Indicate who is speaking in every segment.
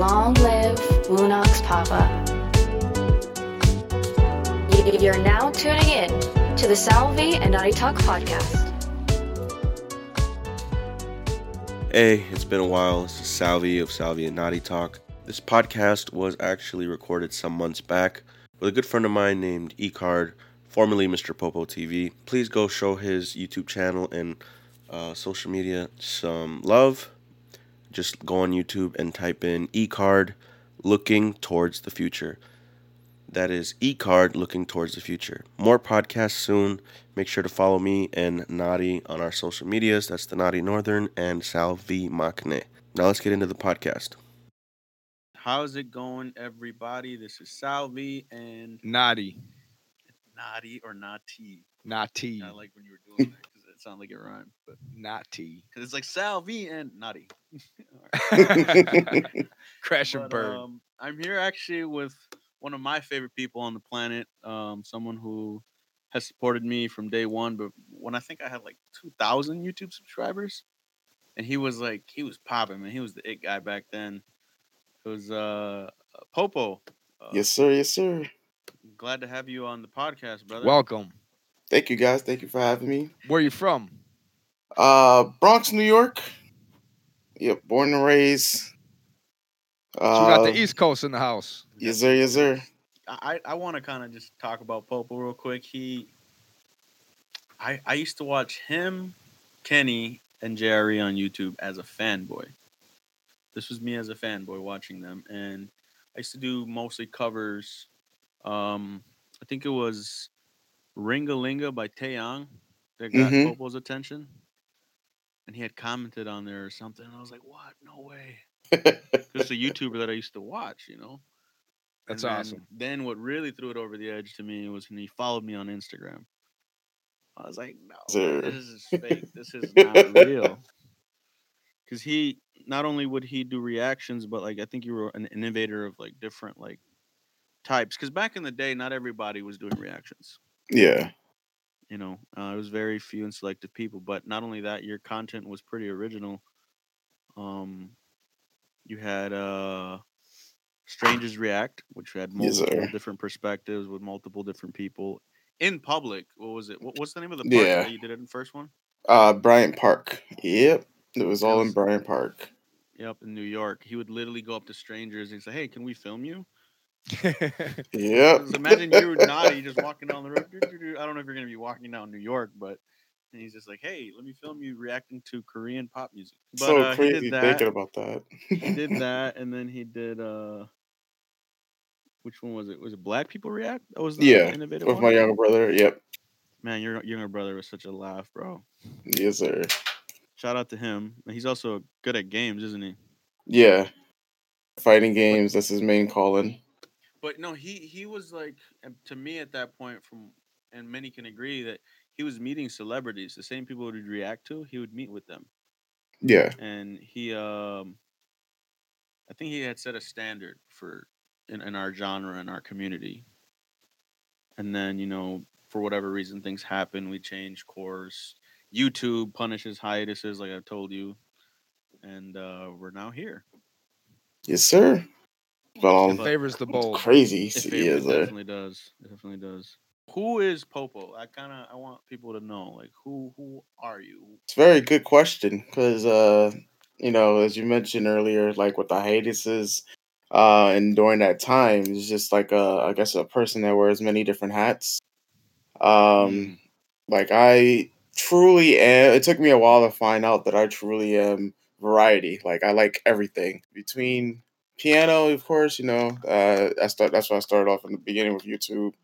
Speaker 1: long live Woonox Papa. You're now tuning in to the Salvi and Naughty Talk podcast.
Speaker 2: Hey, it's been a while. This is Salvi of Salvi and Naughty Talk. This podcast was actually recorded some months back with a good friend of mine named EKARD, formerly Mr. Popo TV. Please go show his YouTube channel and uh, social media some love. Just go on YouTube and type in EKARD looking towards the future. That is EKARD looking towards the future. More podcasts soon. Make sure to follow me and Naughty on our social medias. That's the Naughty Northern and Salvi Makne. Now let's get into the podcast.
Speaker 3: How's it going, everybody? This is Salvi and
Speaker 4: Naughty,
Speaker 3: Naughty or Naughty.
Speaker 4: naughty,
Speaker 3: I like when you were doing that because it sounded like it rhymed, but
Speaker 4: naughty.
Speaker 3: because it's like Salvi and Naughty.
Speaker 4: Crash and
Speaker 3: But,
Speaker 4: burn.
Speaker 3: um, I'm here actually with one of my favorite people on the planet, um, someone who has supported me from day one. But when I think I had like 2,000 YouTube subscribers, and he was like, he was popping, man. He was the it guy back then. It was uh, Popo. Uh,
Speaker 5: Yes, sir. Yes, sir.
Speaker 3: Glad to have you on the podcast, brother.
Speaker 4: Welcome.
Speaker 5: Thank you, guys. Thank you for having me.
Speaker 4: Where are you from?
Speaker 5: Uh, Bronx, New York. Yep, born and raised.
Speaker 4: So we got
Speaker 5: Uh,
Speaker 4: the East Coast in the house.
Speaker 5: Yes, sir. Yes, sir.
Speaker 3: I, I want to kind of just talk about Popo real quick. He, I, I used to watch him, Kenny, and Jerry on YouTube as a fanboy. This was me as a fanboy watching them, and I used to do mostly covers. Um, I think it was Ringa Linga by Taeyang that got
Speaker 5: Mhm.
Speaker 3: Popo's attention, and he had commented on there or something. And I was like, "What? No way!" Just a YouTuber that I used to watch, you know.
Speaker 4: That's
Speaker 3: then-
Speaker 4: awesome.
Speaker 3: Then what really threw it over the edge to me was when he followed me on Instagram. I was like, no,
Speaker 5: Sir.
Speaker 3: this is fake. This is not real. Because he not only would he do reactions, but like I think you were an innovator of like different like types. Because back in the day, not everybody was doing reactions.
Speaker 5: yeah.
Speaker 3: You know, uh, it was very few and selective people. But not only that, your content was pretty original. Um, you had uh, strangers react, which had
Speaker 5: Yes,
Speaker 3: multiple
Speaker 5: sir.
Speaker 3: different perspectives with multiple different people in public. What was it? What, what's the name of the park
Speaker 5: Yeah.
Speaker 3: that you did it in the first one?
Speaker 5: Uh, Bryant Park. Yep. It was all in Bryant Park.
Speaker 3: Yep, in New York. He would literally go up to strangers and say, "Hey, can we film you?" 'Cause imagine you naughty just walking down the road. I don't know if you're gonna be walking down New York, but and he's just like, "Hey, let me film you reacting to Korean pop music." But
Speaker 5: so
Speaker 3: uh,
Speaker 5: crazy
Speaker 3: that.
Speaker 5: thinking about that.
Speaker 3: he did that, and then he did uh, which one was it? Was it Black People React? That was the
Speaker 5: Yeah,
Speaker 3: innovative
Speaker 5: With
Speaker 3: one?
Speaker 5: my younger brother. Yep.
Speaker 3: Man, your younger brother was such a laugh, bro.
Speaker 5: Yes, sir.
Speaker 3: Shout out to him. He's also good at games, isn't he?
Speaker 5: Yeah. Fighting games. That's his main calling.
Speaker 3: But no, he he was like to me at that point from and many can agree that he was meeting celebrities, the same people would react to, he would meet with them.
Speaker 5: Yeah.
Speaker 3: And he um I think he had set a standard for in, in our genre and our community. And then, you know, for whatever reason things happen, we change course. YouTube punishes hiatuses like I've told you. And uh we're now here.
Speaker 5: Yes, sir. But um,
Speaker 4: Favors the bowl.
Speaker 5: crazy.
Speaker 3: It,
Speaker 5: Yes,
Speaker 3: fa- it
Speaker 5: sir.
Speaker 3: definitely does. It definitely does. Who is Popo? I kind of I want people to know like who who are you?
Speaker 5: It's a very good question because, uh, you know, as you mentioned earlier, like with the hiatuses, uh, and during that time, it's just like a, I guess, a person that wears many different hats. Um,
Speaker 3: Mm.
Speaker 5: like I truly am. It took me a while to find out that I truly am variety. Like I like everything between piano, of course. You know, uh, I start. That's why I started off in the beginning with YouTube.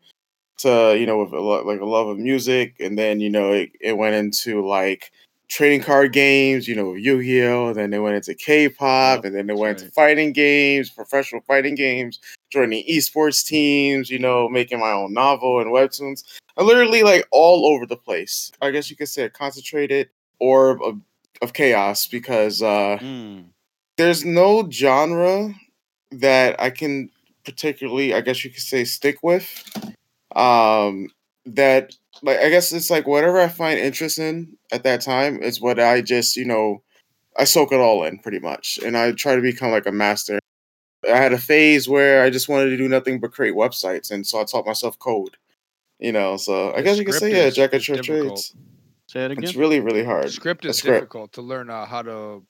Speaker 5: To you know, with a lot like a love of music, and then you know it, it went into like trading card games. You know, Yu-Gi-Oh. Then they went into K-pop, and then they went
Speaker 3: right.
Speaker 5: to fighting games, professional fighting games, joining esports teams. You know, making my own novel and webtoons. I literally like all over the place. I guess you could say a concentrated orb of, of chaos because uh,
Speaker 3: Mm.
Speaker 5: there's no genre that I can particularly, I guess you could say, stick with. Um, that like I guess it's like whatever I find interest in at that time is what I just you know I soak it all in pretty much, and I try to become like a master I had a phase where I just wanted to do nothing but create websites, and so I taught myself code. You know, so I guess you could say yeah, jack of
Speaker 4: is
Speaker 5: your
Speaker 4: difficult.
Speaker 5: trades.
Speaker 3: Say it again.
Speaker 5: It's really really hard.
Speaker 4: Script is
Speaker 5: script.
Speaker 4: difficult to learn uh, how to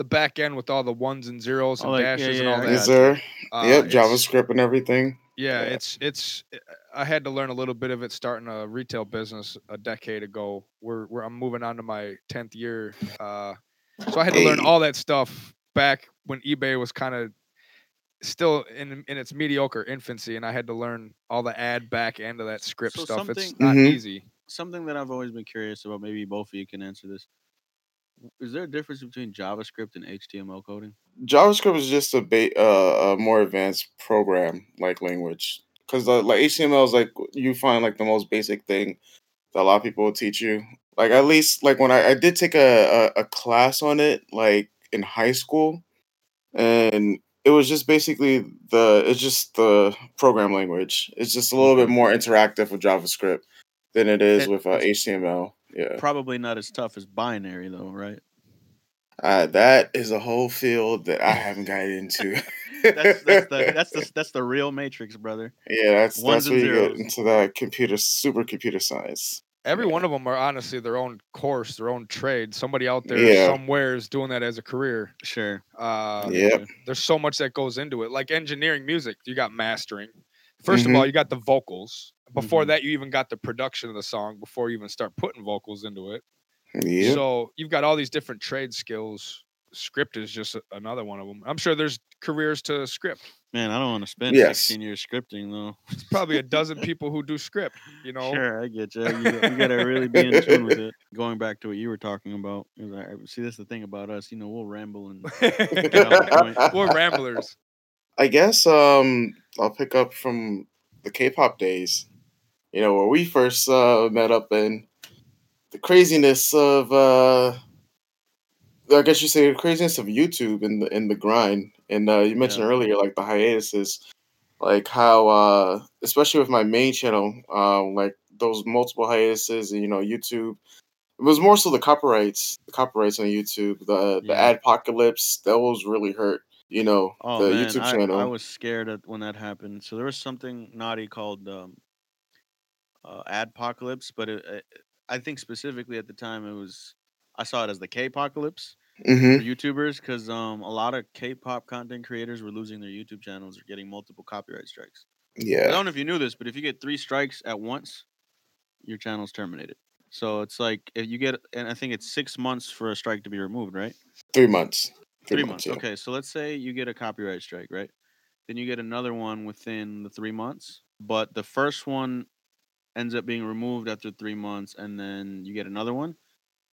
Speaker 4: the back end with all the ones and zeros and
Speaker 3: Oh, like,
Speaker 4: dashes
Speaker 3: yeah,
Speaker 4: and all
Speaker 3: I
Speaker 4: that.
Speaker 5: Yes, sir.
Speaker 4: Uh,
Speaker 5: yep, JavaScript and everything.
Speaker 4: Yeah,
Speaker 5: Yeah.
Speaker 4: it's it's. I had to learn a little bit of it starting a retail business a decade ago. We're, we're I'm moving on to my tenth year, uh, so I had to learn all that stuff back when eBay was kind of still in in its mediocre infancy, and I had to learn all the ad back end of that script
Speaker 3: So
Speaker 4: stuff. It's
Speaker 3: something-
Speaker 4: not
Speaker 5: Mhm.
Speaker 4: easy.
Speaker 3: Something that I've always been curious about. Maybe both of you can answer this. Is there a difference between JavaScript and HTML coding?
Speaker 5: JavaScript is just a, ba- uh, a more advanced program like language because like HTML is like you find like the most basic thing that a lot of people will teach you. Like at least like when I, I did take a, a, a class on it like in high school, and it was just basically the it's just the program language. It's just a little bit more interactive with JavaScript than it is with uh, HTML. Yeah,
Speaker 3: Probably not as tough as binary, though, right?
Speaker 5: uh, that is a whole field that I haven't got into.
Speaker 3: That's that's the that's the that's the real matrix, brother.
Speaker 5: Yeah, that's
Speaker 3: Ones
Speaker 5: that's where
Speaker 3: and
Speaker 5: you get into that computer super computer science.
Speaker 4: Every
Speaker 5: Yeah.
Speaker 4: one of them are honestly their own course, their own trade. Somebody out there
Speaker 5: Yeah.
Speaker 4: somewhere is doing that as a career.
Speaker 3: Sure.
Speaker 4: Uh,
Speaker 5: Yep.
Speaker 4: there's so much that goes into it. Like engineering music, you got mastering. 1st of all, you got the vocals. Before
Speaker 3: Mhm.
Speaker 4: that, you even got the production of the song before you even start putting vocals into it.
Speaker 5: Yeah.
Speaker 4: So you've got all these different trade skills. Script is just a- another one of them. I'm sure there's careers to script.
Speaker 3: Man, I don't want to spend
Speaker 5: Yes.
Speaker 3: 16 years scripting though.
Speaker 4: It's probably a dozen people who do script. You know,
Speaker 3: Sure, I get you. You, got- you gotta really be in tune with it. Going back to what you were talking about, is I- see, that's the thing about us. You know, we'll ramble and
Speaker 4: we're ramblers.
Speaker 5: I guess um I'll pick up from the K-pop days. You know, where we first uh, met up in the craziness of uh I guess you say the craziness of YouTube and the in the grind. And uh you mentioned
Speaker 3: Yeah.
Speaker 5: earlier like the hiatuses, like how uh especially with my main channel, um like those multiple hiatuses and you know, YouTube it was more so the copyrights, the copyrights on YouTube, the the
Speaker 3: Yeah.
Speaker 5: adpocalypse, that was really hurt, you know,
Speaker 3: Oh
Speaker 5: the
Speaker 3: man,
Speaker 5: YouTube
Speaker 3: I,
Speaker 5: channel.
Speaker 3: I was scared at when that happened. So there was something naughty called um, uh, Adpocalypse, but it, it, I think specifically at the time it was I saw it as the K-pocalypse
Speaker 5: hmm
Speaker 3: for YouTubers because um, a lot of K-pop content creators were losing their YouTube channels or getting multiple copyright strikes.
Speaker 5: Yeah, I
Speaker 3: don't know if you knew this, but if you get three strikes at once, your channel's terminated. So it's like if you get, and I think it's six months for a strike to be removed, right?
Speaker 5: Three months.
Speaker 3: Three, months.
Speaker 5: yeah.
Speaker 3: Okay, so let's say you get a copyright strike, right? Then you get another one within the three months, but the first one ends up being removed after three months, and then you get another one.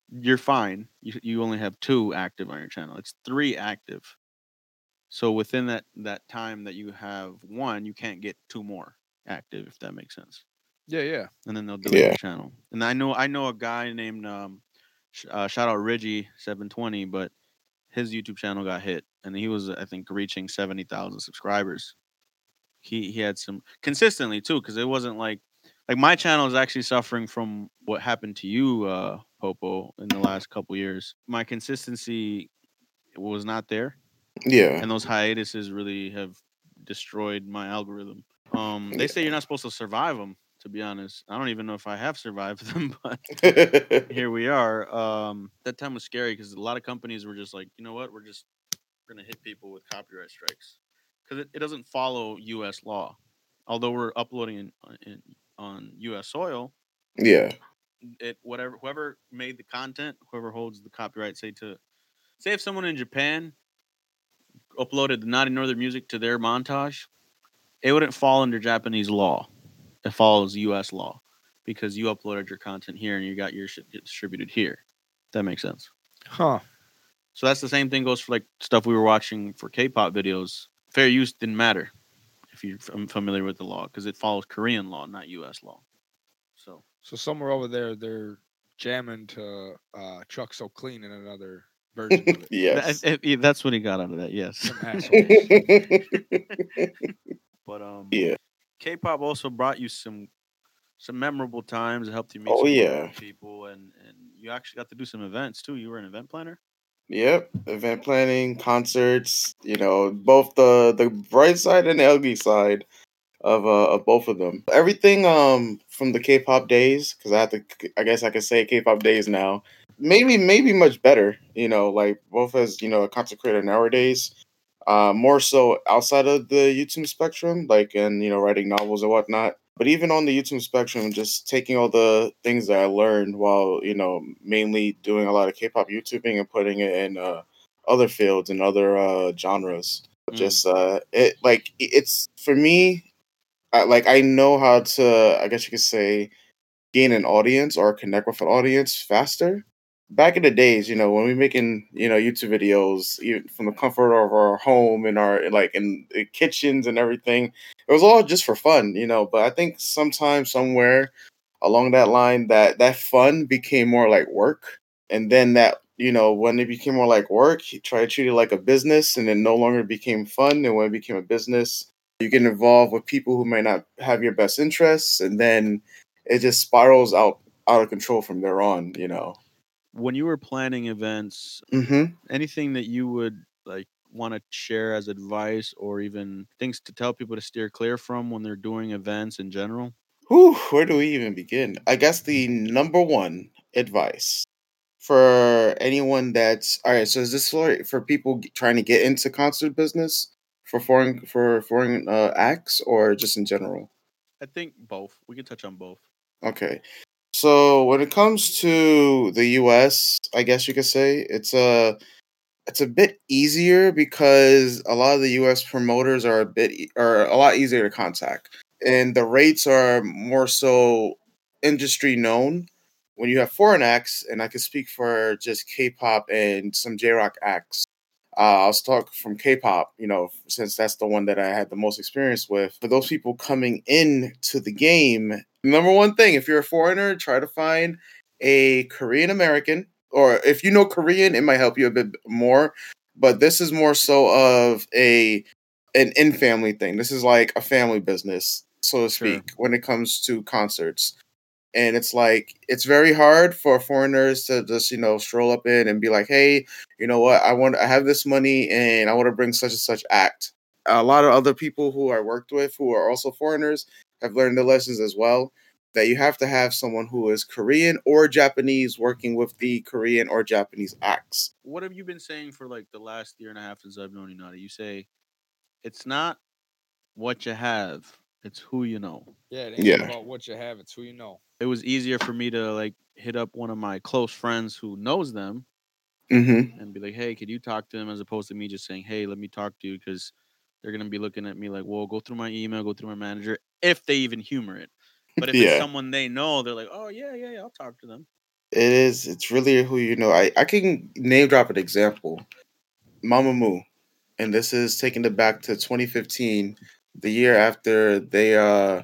Speaker 3: You're fine. You you only have two active on your channel. It's three active. So within that that time that you have one, you can't get two more active, if that makes sense
Speaker 4: Yeah, yeah.
Speaker 3: and then they'll delete
Speaker 5: Yeah.
Speaker 3: your channel. And I know I know a guy named um, sh- uh, shout out Reggie seven twenty, but his YouTube channel got hit, and he was I think reaching seventy thousand subscribers. He he had some consistently too, because it wasn't like like my channel is actually suffering from what happened to you, uh, Popo, in the last couple years. My consistency was not there
Speaker 5: Yeah.
Speaker 3: and those hiatuses really have destroyed my algorithm. Um, they say you're not supposed to survive them. To be honest, I don't even know if I have survived them, but here we are. Um, that time was scary because a lot of companies were just like, you know what, we're just we're gonna hit people with copyright strikes because it, it doesn't follow U.S. law. Although we're uploading in, in on U.S. soil,
Speaker 5: yeah.
Speaker 3: it whatever whoever made the content, whoever holds the copyright, say to say if someone in Japan uploaded the Naughty Northern music to their montage, it wouldn't fall under Japanese law. It follows U.S. law because you uploaded your content here and you got your shit distributed here. That makes sense.
Speaker 4: Huh.
Speaker 3: So that's the same thing goes for like stuff we were watching for K-pop videos. Fair use didn't matter if you're fam- familiar with the law because it follows Korean law, not U.S. law. So
Speaker 4: So somewhere over there, they're jamming to uh, "Truck So Clean" in another version of it.
Speaker 5: yes.
Speaker 3: That- if- that's what he got out of that. Yes.
Speaker 4: Some.
Speaker 3: But um,
Speaker 5: yeah.
Speaker 3: K-pop also brought you some some memorable times. It helped you meet
Speaker 5: Oh,
Speaker 3: some
Speaker 5: yeah.
Speaker 3: people, and and you actually got to do some events too. You were an event planner.
Speaker 5: Yep, event planning, concerts. You know, both the the bright side and the ugly side of uh of both of them. Everything um from the K-pop days because I have to. I guess I could say K-pop days now. Maybe maybe much better. You know, like both as you know a content creator nowadays. Uh, more so outside of the YouTube spectrum, like in you know writing novels and whatnot. But even on the YouTube spectrum, just taking all the things that I learned while you know mainly doing a lot of K-pop YouTubing and putting it in uh, other fields and other uh, genres.
Speaker 3: Mm.
Speaker 5: Just uh, it like it's for me. I, like I know how to, I guess you could say, gain an audience or connect with an audience faster. Back in the days, you know, when we making you know YouTube videos from the comfort of our home and our like in kitchens and everything, it was all just for fun, you know. But I think sometime somewhere along that line, that that fun became more like work, and then that you know when it became more like work, tried to treat it like a business, and then no longer became fun. And when it became a business, you get involved with people who may not have your best interests, and then it just spirals out out of control from there on. You know.
Speaker 3: When you were planning events,
Speaker 5: hmm
Speaker 3: anything that you would like want to share as advice or even things to tell people to steer clear from when they're doing events in general?
Speaker 5: Whew, where do we even begin? I guess the number one advice for anyone that's all right. So is this for for people trying to get into concert business for foreign for foreign uh, acts or just in general?
Speaker 3: I think both. We can touch on both.
Speaker 5: Okay. So when it comes to the US, I guess you could say it's a it's a bit easier because a lot of the US promoters are a bit are a lot easier to contact. And the rates are more so industry known. When you have foreign acts, and I can speak for just K-pop and some J-rock acts. Uh, I'll talk from K-pop, you know, since that's the one that I had the most experience with. For those people coming in to the game, number one thing, if you're a foreigner, try to find a Korean American, or if you know Korean, it might help you a bit more. But this is more so of a an in family thing. This is like a family business, so to
Speaker 3: Sure.
Speaker 5: speak, when it comes to concerts. And it's like it's very hard for foreigners to just you know stroll up in and be like, hey, you know what? I want I have this money and I want to bring such and such act. A lot of other people who I worked with who are also foreigners have learned the lessons as well that you have to have someone who is Korean or Japanese working with the Korean or Japanese acts.
Speaker 3: What have you been saying for like the last year and a half since I've known you, Naughty? You say it's not what you have, it's who you know.
Speaker 4: Yeah, it ain't
Speaker 5: Yeah.
Speaker 4: about what you have; it's who you know.
Speaker 3: It was easier for me to like hit up one of my close friends who knows them
Speaker 5: Mm-hmm.
Speaker 3: and be like, "Hey, could you talk to them As opposed to me just saying, "Hey, let me talk to you," because they're gonna be looking at me like, "Well, go through my email, go through my manager," if they even humor it. But if it's someone they know, they're like, "Oh yeah, yeah, yeah, I'll talk to them."
Speaker 5: It is. It's really who you know. I, I can name drop an example. Mamamoo, and this is taking it back to 2015, the year after they uh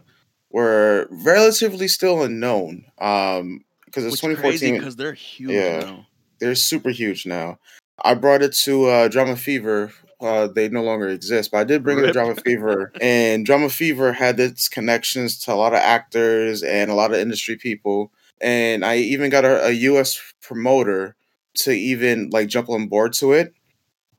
Speaker 5: were relatively still unknown. Um, because it's
Speaker 3: Which
Speaker 5: 2014.
Speaker 3: because they're huge
Speaker 5: Yeah.
Speaker 3: now.
Speaker 5: they're super huge now. I brought it to uh, DramaFever. Uh, they no longer exist, but I did bring it to DramaFever, and DramaFever had its connections to a lot of actors and a lot of industry people. And I even got a, a U.S. promoter to even like jump on board to it.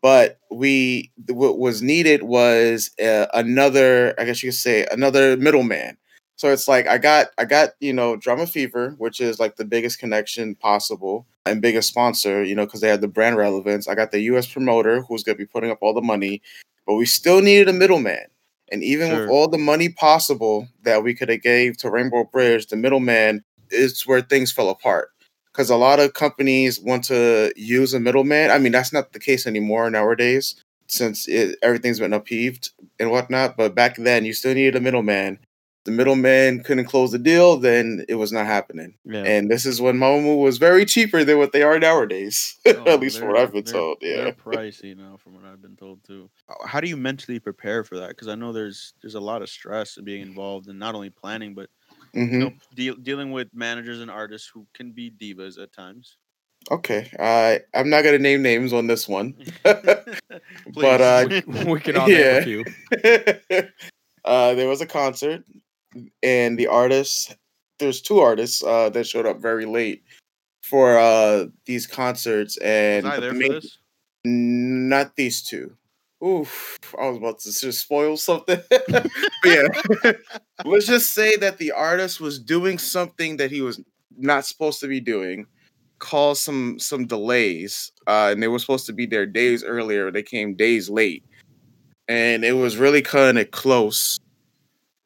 Speaker 5: But we, what was needed was uh, another, I guess you could say, another middleman. So it's like I got, I got, you know, DramaFever, which is like the biggest connection possible and biggest sponsor, you know, because they had the brand relevance. I got the U.S. promoter who's going to be putting up all the money, but we still needed a middleman. And even
Speaker 3: Sure.
Speaker 5: with all the money possible that we could have gave to Rainbow Bridge, the middleman is where things fell apart. Because a lot of companies want to use a middleman. I mean, that's not the case anymore nowadays, since it, everything's been upheaved and whatnot. But back then, you still needed a middleman. The middleman couldn't close the deal, then it was not happening.
Speaker 3: Yeah.
Speaker 5: And this is when Mamamoo was very cheaper than what they are nowadays.
Speaker 3: Oh,
Speaker 5: At least from what I've been
Speaker 3: they're-
Speaker 5: told.
Speaker 3: They're
Speaker 5: Yeah.
Speaker 3: pricey now, from what I've been told too. Uh, How do you mentally prepare for that? Because I know there's there's a lot of stress in being involved in not only planning but
Speaker 5: hmm
Speaker 3: you know, deal, dealing with managers and artists who can be divas at times.
Speaker 5: Okay. I I'm not gonna name names on this one.
Speaker 3: but
Speaker 5: uh,
Speaker 4: we can all name
Speaker 5: Yeah.
Speaker 4: a few.
Speaker 5: uh, there was a concert, and the artists. There's two artists uh, that showed up very late for uh these concerts and
Speaker 3: I there
Speaker 5: the
Speaker 3: for
Speaker 5: main- not these two. Oof, I was about to just spoil something. Yeah, let's just say that the artist was doing something that he was not supposed to be doing, caused some some delays, uh, and they were supposed to be there days earlier. They came days late, and it was really kind of close.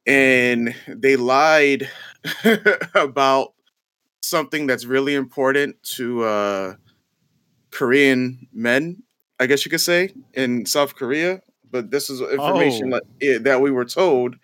Speaker 5: And they lied about something that's really important to uh, Korean men, I guess you could say, in South Korea. But this is information
Speaker 3: Oh.
Speaker 5: that, that we were told.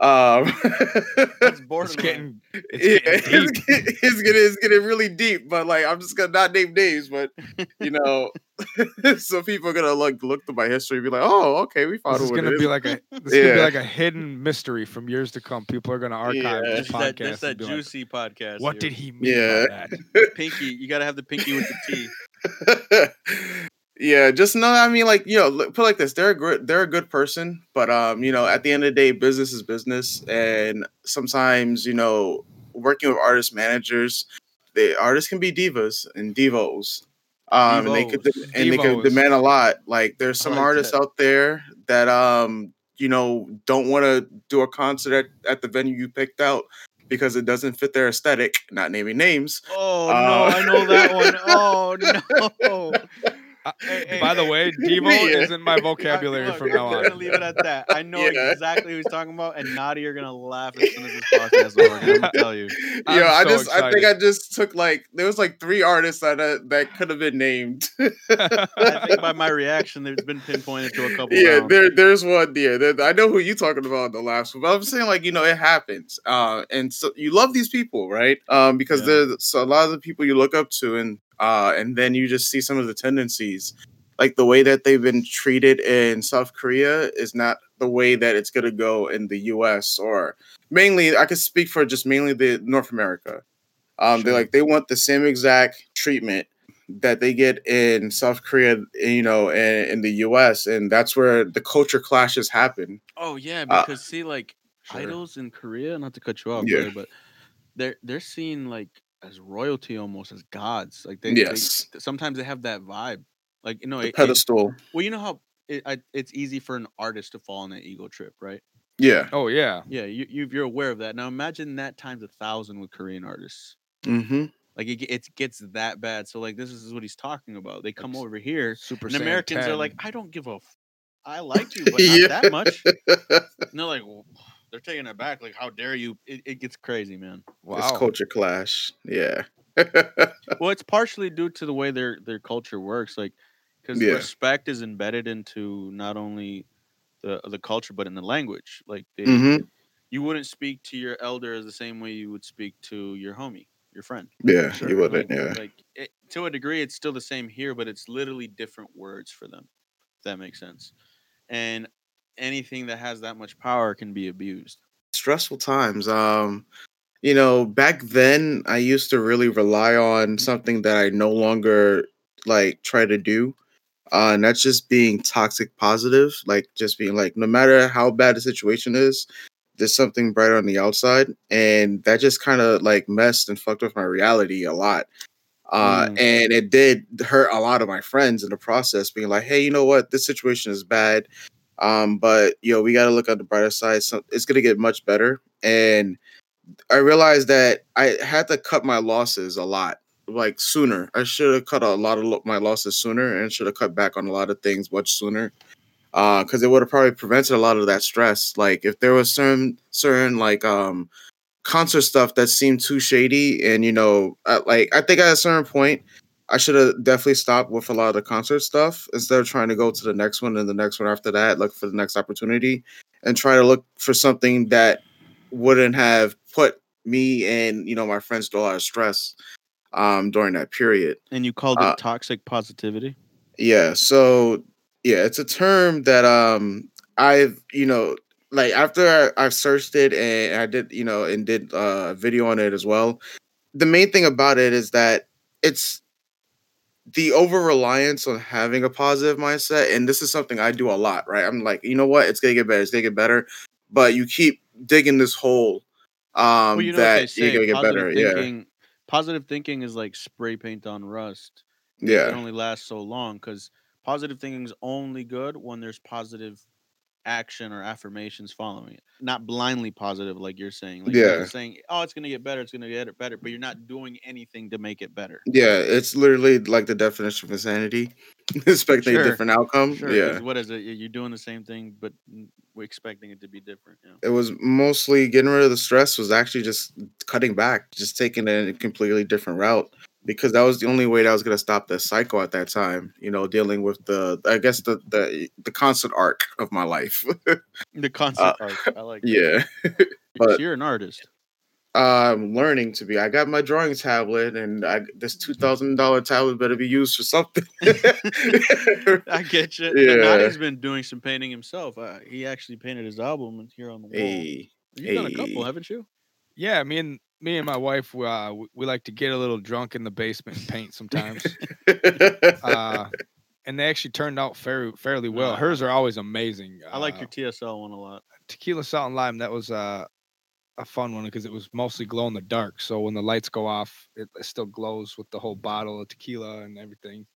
Speaker 5: Um,
Speaker 3: That's
Speaker 4: It's
Speaker 3: borderline.
Speaker 4: getting it's
Speaker 5: yeah,
Speaker 4: getting
Speaker 5: it's,
Speaker 4: deep.
Speaker 5: get- it's getting it's getting really deep. But like, I'm just gonna not name names, but you know, so people are gonna like look through my history and be like, oh, okay, we found
Speaker 4: This
Speaker 5: out
Speaker 4: is gonna
Speaker 5: it
Speaker 4: be
Speaker 5: is.
Speaker 4: like a this is gonna be like a hidden mystery from years to come. People are gonna archive
Speaker 5: Yeah.
Speaker 4: this
Speaker 3: This is that,
Speaker 4: podcast.
Speaker 3: that
Speaker 4: and be like,
Speaker 3: juicy podcast.
Speaker 4: what
Speaker 3: here.
Speaker 4: did he mean
Speaker 5: Yeah.
Speaker 4: by that?
Speaker 3: pinky? You gotta have the pinky with the T.
Speaker 5: yeah, just know. I mean, like you know, put it like this: they're a good, they're a good person, but um, you know, at the end of the day, business is business, and sometimes you know, working with artist managers, the artists can be divas and divos. Um, and they could and they could demand a lot. Like there's some
Speaker 3: like
Speaker 5: artists
Speaker 3: that.
Speaker 5: out there that um, you know, don't want to do a concert at, at the venue you picked out because it doesn't fit their aesthetic. Not naming names.
Speaker 3: Oh
Speaker 5: Uh,
Speaker 3: no, I know that one. Oh no. Hey, hey,
Speaker 4: by the way, Devo
Speaker 5: Yeah.
Speaker 4: is in my vocabulary
Speaker 3: Look,
Speaker 4: from now
Speaker 3: gonna
Speaker 4: on.
Speaker 3: leave it at that. I know
Speaker 5: Yeah.
Speaker 3: exactly who he's talking about, and Naughty are gonna laugh as soon as this podcast is over. I'm gonna tell you.
Speaker 4: I'm
Speaker 5: yeah, I
Speaker 4: so
Speaker 5: just I think. I just took like there was like three artists that uh, that could have been named.
Speaker 3: I think by my reaction, it's been pinpointed to a couple.
Speaker 5: yeah,
Speaker 3: rounds.
Speaker 5: there there's one there. There- I know who you're talking about in the last one, but I'm saying like you know it happens, uh, and so you love these people, right? Um, because
Speaker 3: Yeah.
Speaker 5: there's so a lot of the people you look up to, and uh, and then you just see some of the tendencies, like the way that they've been treated in South Korea is not the way that it's gonna go in the U.S. or mainly I could speak for just mainly the North America. Um, they
Speaker 3: Sure.
Speaker 5: like they want the same exact treatment that they get in South Korea, you know, and in the U.S. and that's where the culture clashes happen.
Speaker 3: Oh yeah,
Speaker 5: Uh,
Speaker 3: because see, like
Speaker 5: Sure.
Speaker 3: idols in Korea, not to cut you off,
Speaker 5: Yeah.
Speaker 3: brother, but they're they're seen like as royalty almost as gods. Like they, they-
Speaker 5: Yes.
Speaker 3: sometimes they have that vibe. Like you know,
Speaker 5: The
Speaker 3: it- it-
Speaker 5: pedestal.
Speaker 3: well, you know how it, I, it's easy for an artist to fall on that ego trip, right?
Speaker 5: Yeah.
Speaker 4: oh yeah.
Speaker 3: Yeah, you, you you're aware of that. Now imagine that times a thousand with Korean artists.
Speaker 5: Mm-hmm.
Speaker 3: Like it, it gets that bad. So like this is what he's talking about. They come
Speaker 4: It's
Speaker 3: over here,
Speaker 4: Super
Speaker 3: and
Speaker 4: Saiyan
Speaker 3: Americans are like, I don't give a. F- I like you, but not that much. And they're like, well, they're taking it back. Like, how dare you? It, it gets crazy, man.
Speaker 4: wow.
Speaker 5: It's culture clash. Yeah.
Speaker 3: Well, it's partially due to the way their their culture works. Like, because
Speaker 5: Yeah.
Speaker 3: respect is embedded into not only the the culture but in the language. Like, they,
Speaker 5: Mhm.
Speaker 3: you wouldn't speak to your elder as the same way you would speak to your homie, your friend.
Speaker 5: Yeah,
Speaker 3: Sure,
Speaker 5: you wouldn't.
Speaker 3: Like,
Speaker 5: Yeah.
Speaker 3: like it, to a degree, it's still the same here, but it's literally different words for them. If that makes sense. And anything that has that much power can be abused.
Speaker 5: stressful times. Um, you know, back then I used to really rely on something that I no longer like try to do. Uh, and that's just being toxic positive, like just being like, no matter how bad the situation is, there's something brighter on the outside. And that just kind of like messed and fucked with my reality a lot. Uh,
Speaker 3: Mm.
Speaker 5: and it did hurt a lot of my friends in the process, being like, hey, you know what? This situation is bad. Um, but know we got to look at the brighter side. So it's gonna get much better. And I realized that I had to cut my losses a lot, like sooner. I should have cut a lot of lo- my losses sooner, and should have cut back on a lot of things much sooner. Because it would have probably prevented a lot of that stress. Like if there was certain certain like um concert stuff that seemed too shady, and you know, I, like I think at a certain point. I should have definitely stopped with a lot of the concert stuff instead of trying to go to the next one and the next one after that, look for the next opportunity and try to look for something that wouldn't have put me and you know my friends through a lot of stress um during that period.
Speaker 3: And you called it
Speaker 5: Uh,
Speaker 3: toxic positivity?
Speaker 5: Yeah, so yeah, it's a term that um I've you know like after I, I've searched it and I did you know and did uh, a video on it as well. The main thing about it is that it's the over reliance on having a positive mindset, and this is something I do a lot. Right, I'm like, you know what, it's gonna get better, it's gonna get better, but you keep digging this hole um
Speaker 3: well, you know
Speaker 5: that
Speaker 3: say.
Speaker 5: you're gonna get better. Yeah,
Speaker 3: thinking, positive thinking is like spray paint on rust.
Speaker 5: Yeah, it
Speaker 3: only lasts so long because positive thinking is only good when there's positive action or affirmations following it. Not blindly positive, like you're saying. Like
Speaker 5: Yeah.
Speaker 3: you're saying, oh, it's gonna get better, it's gonna get better, but you're not doing anything to make it better.
Speaker 5: Yeah, it's literally like the definition of insanity. Expecting
Speaker 3: Sure.
Speaker 5: a different outcome.
Speaker 3: Sure.
Speaker 5: yeah.
Speaker 3: What is it? You're doing the same thing, but we're expecting it to be different. Know?
Speaker 5: It was mostly getting rid of the stress was actually just cutting back, just taking a completely different route. Because that was the only way that I was gonna stop the cycle at that time, you know, dealing with the I guess the the, the constant arc of my life.
Speaker 3: The concept arc. I like.
Speaker 5: yeah.
Speaker 3: So
Speaker 5: but-
Speaker 3: you're an artist.
Speaker 5: I'm learning to be. I got my drawing tablet, and I, this two thousand dollar tablet better be used for something.
Speaker 3: I get you.
Speaker 5: Yeah.
Speaker 3: Yeah. Naughty's been doing some painting himself. Uh, he actually painted his album here on the wall.
Speaker 5: hey,
Speaker 3: You've done a couple, haven't you?
Speaker 4: Yeah, me and me and my wife, we, uh, we, we like to get a little drunk in the basement and paint sometimes. uh, and they actually turned out fair, fairly well. Hers are always amazing.
Speaker 3: I like
Speaker 4: Uh,
Speaker 3: your TSL one a lot.
Speaker 4: tequila salt and lime. That was uh, a fun one because it was mostly glow in the dark. So when the lights go off, it, it still glows with the whole bottle of tequila and everything.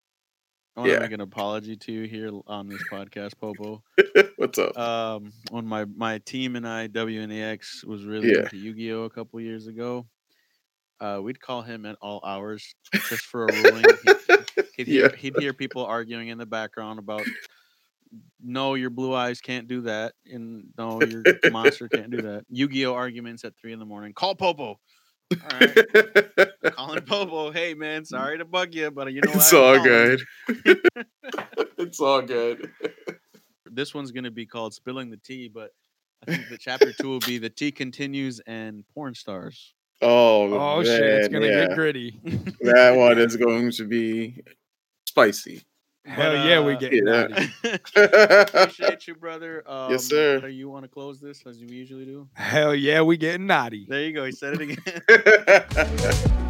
Speaker 3: I want to make an apology to you here on this podcast, Popo.
Speaker 5: What's up?
Speaker 3: Um, when my my team and I, WNAX, was really
Speaker 5: Yeah.
Speaker 3: into Yu-Gi-Oh a couple years ago, uh, we'd call him at all hours just for a ruling. He'd, he'd, hear,
Speaker 5: Yeah.
Speaker 3: he'd hear people arguing in the background about, no, your blue eyes can't do that, and no, your monster can't do that. Yu-Gi-Oh arguments at three in the morning. Call Popo. All right. calling Popo. Hey man, sorry to bug you, but you know
Speaker 5: it's
Speaker 3: I'm
Speaker 5: all
Speaker 3: calling.
Speaker 5: good. it's all good.
Speaker 3: This one's gonna be called "Spilling the Tea," but I think the chapter two will be "The Tea Continues" and porn stars.
Speaker 5: Oh,
Speaker 4: Oh shit, it's gonna
Speaker 5: yeah.
Speaker 4: get gritty.
Speaker 5: That one is going to be spicy.
Speaker 4: Hell yeah, we
Speaker 3: uh,
Speaker 4: get
Speaker 5: yeah.
Speaker 4: naughty.
Speaker 3: Appreciate you, brother. Um,
Speaker 5: Yes, sir.
Speaker 3: Do you want to close this as we usually do?
Speaker 4: Hell yeah, we getting naughty.
Speaker 3: There you go. He said it again.
Speaker 5: yeah.